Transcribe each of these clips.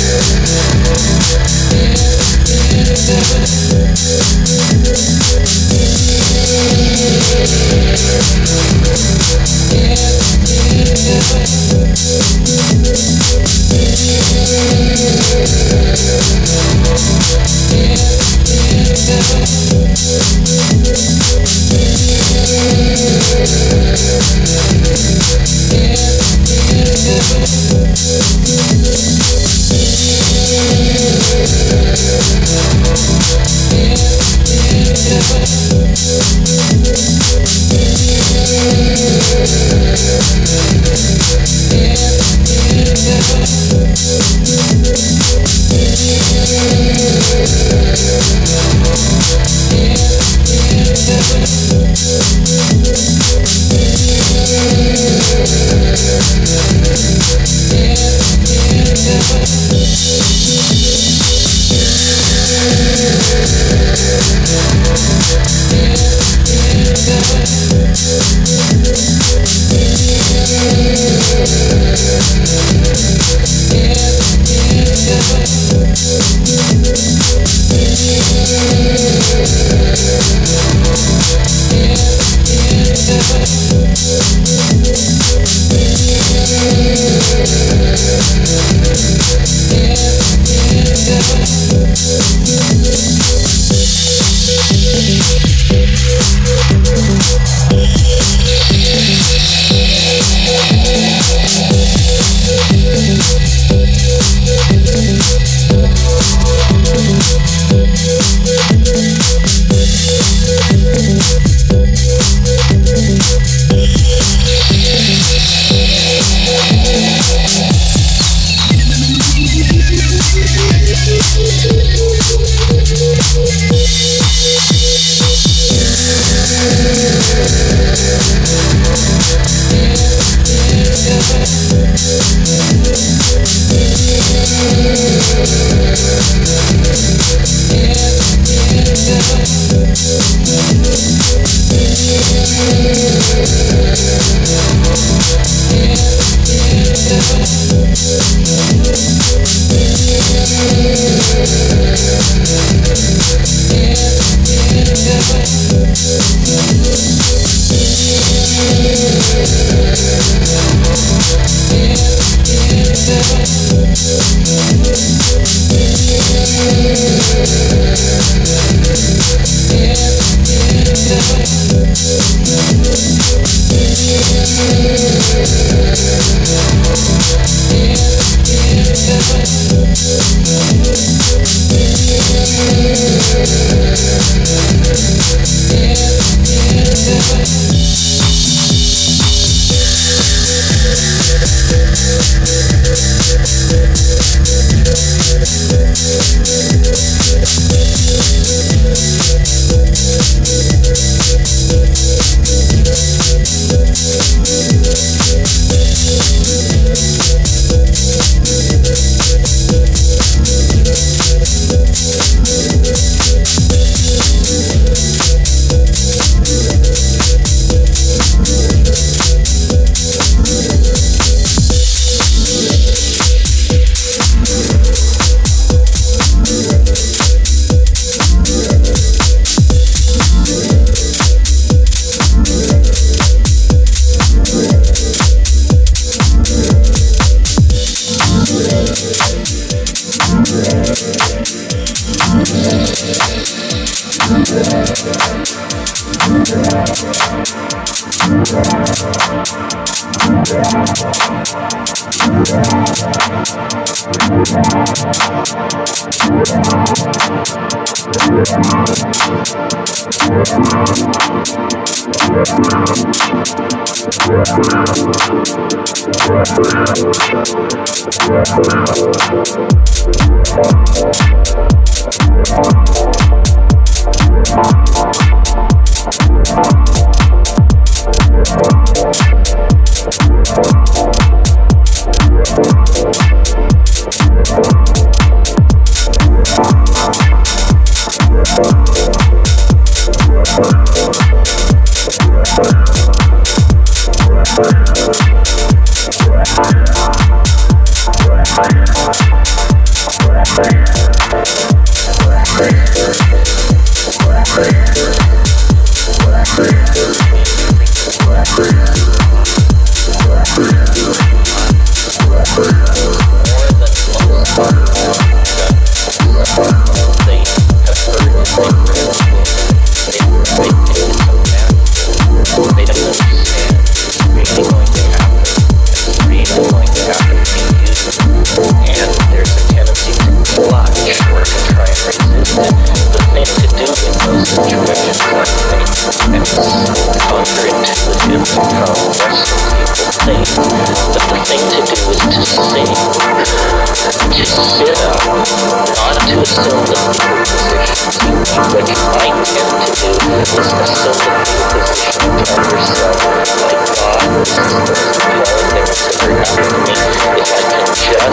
Yeah. Thank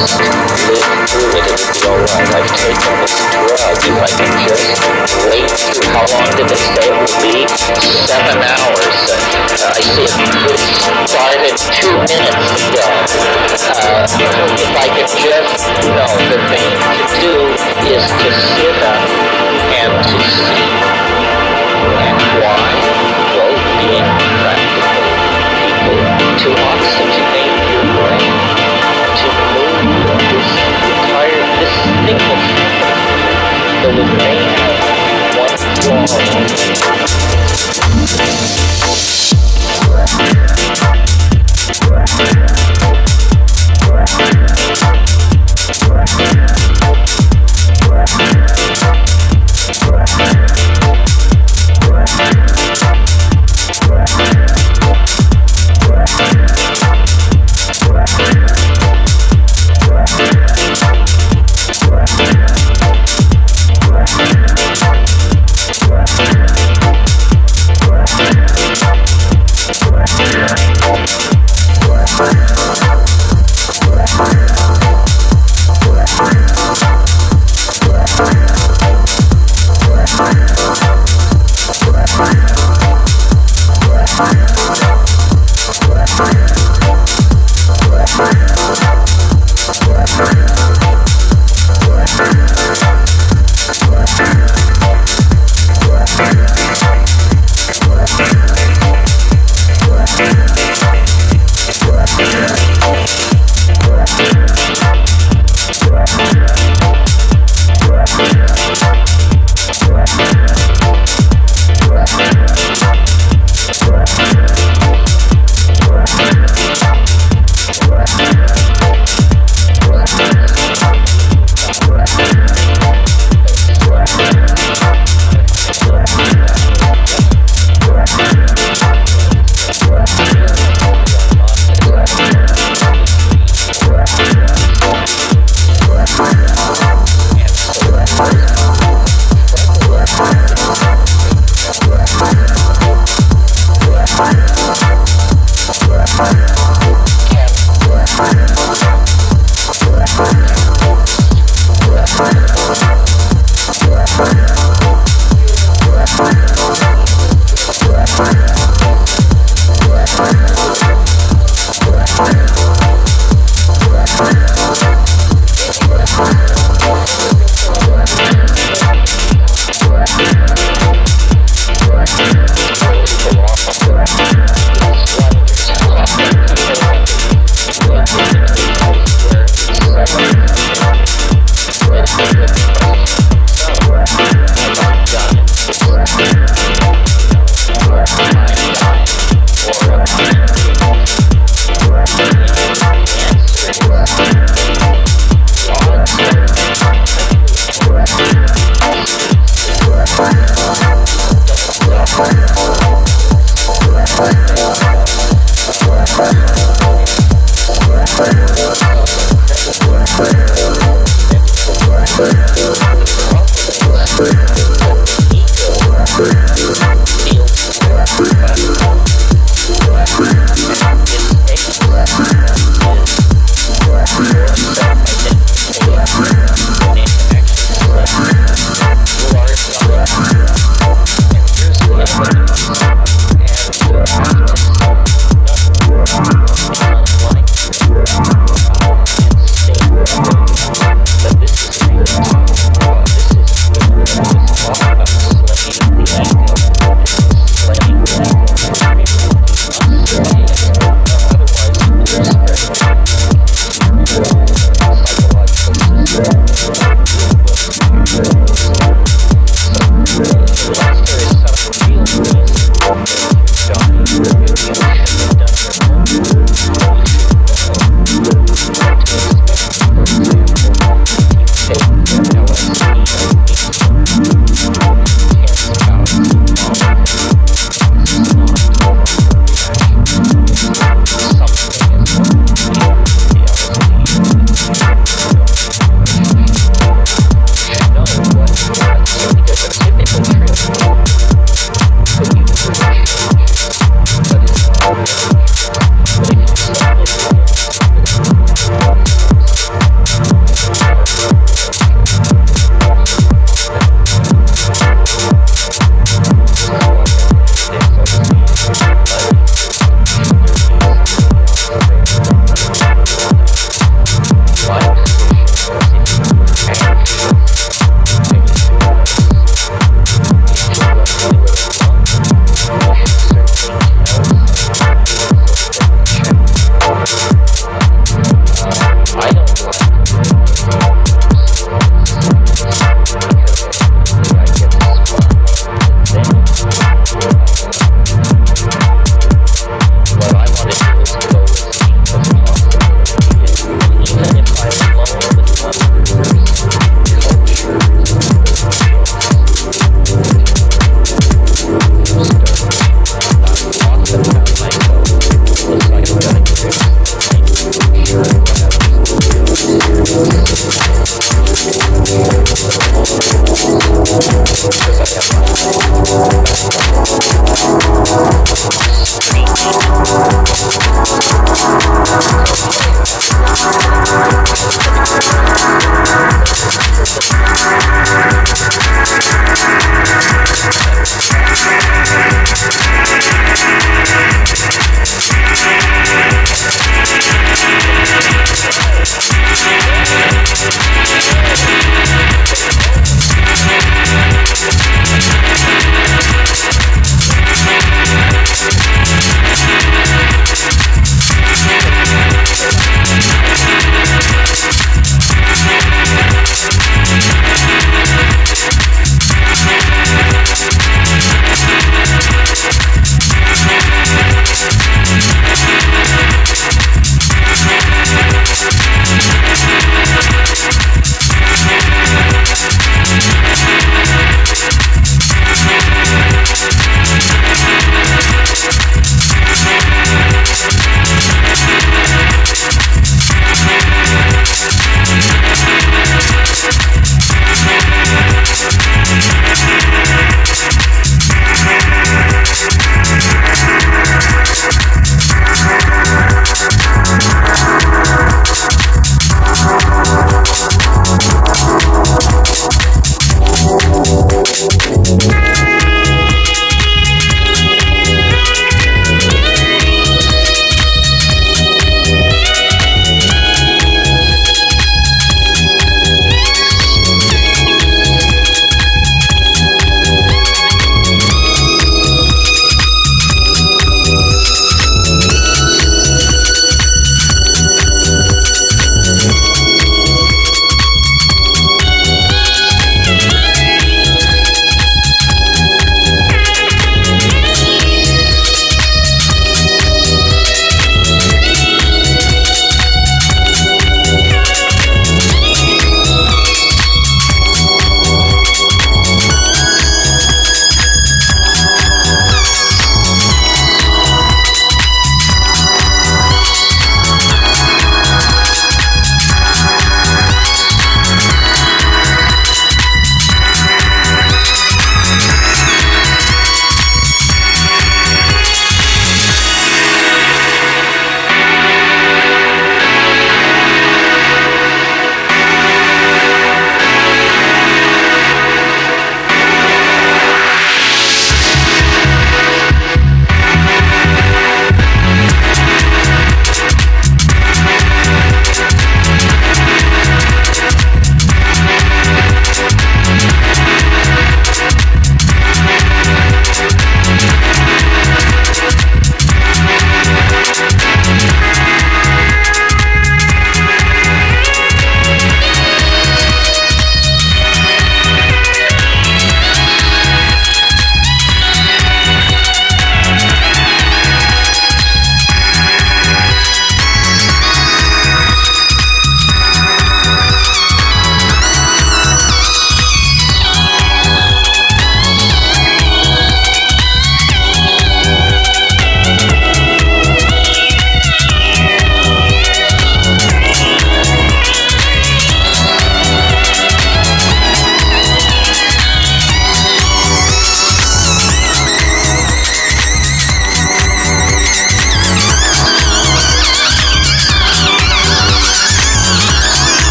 I've taken drug. If I can just wait how long did they say be? Seven hours. I see it started two minutes uh, ago. If I could just, know, the thing to do is to sit up and to see and why. though it may have once gone.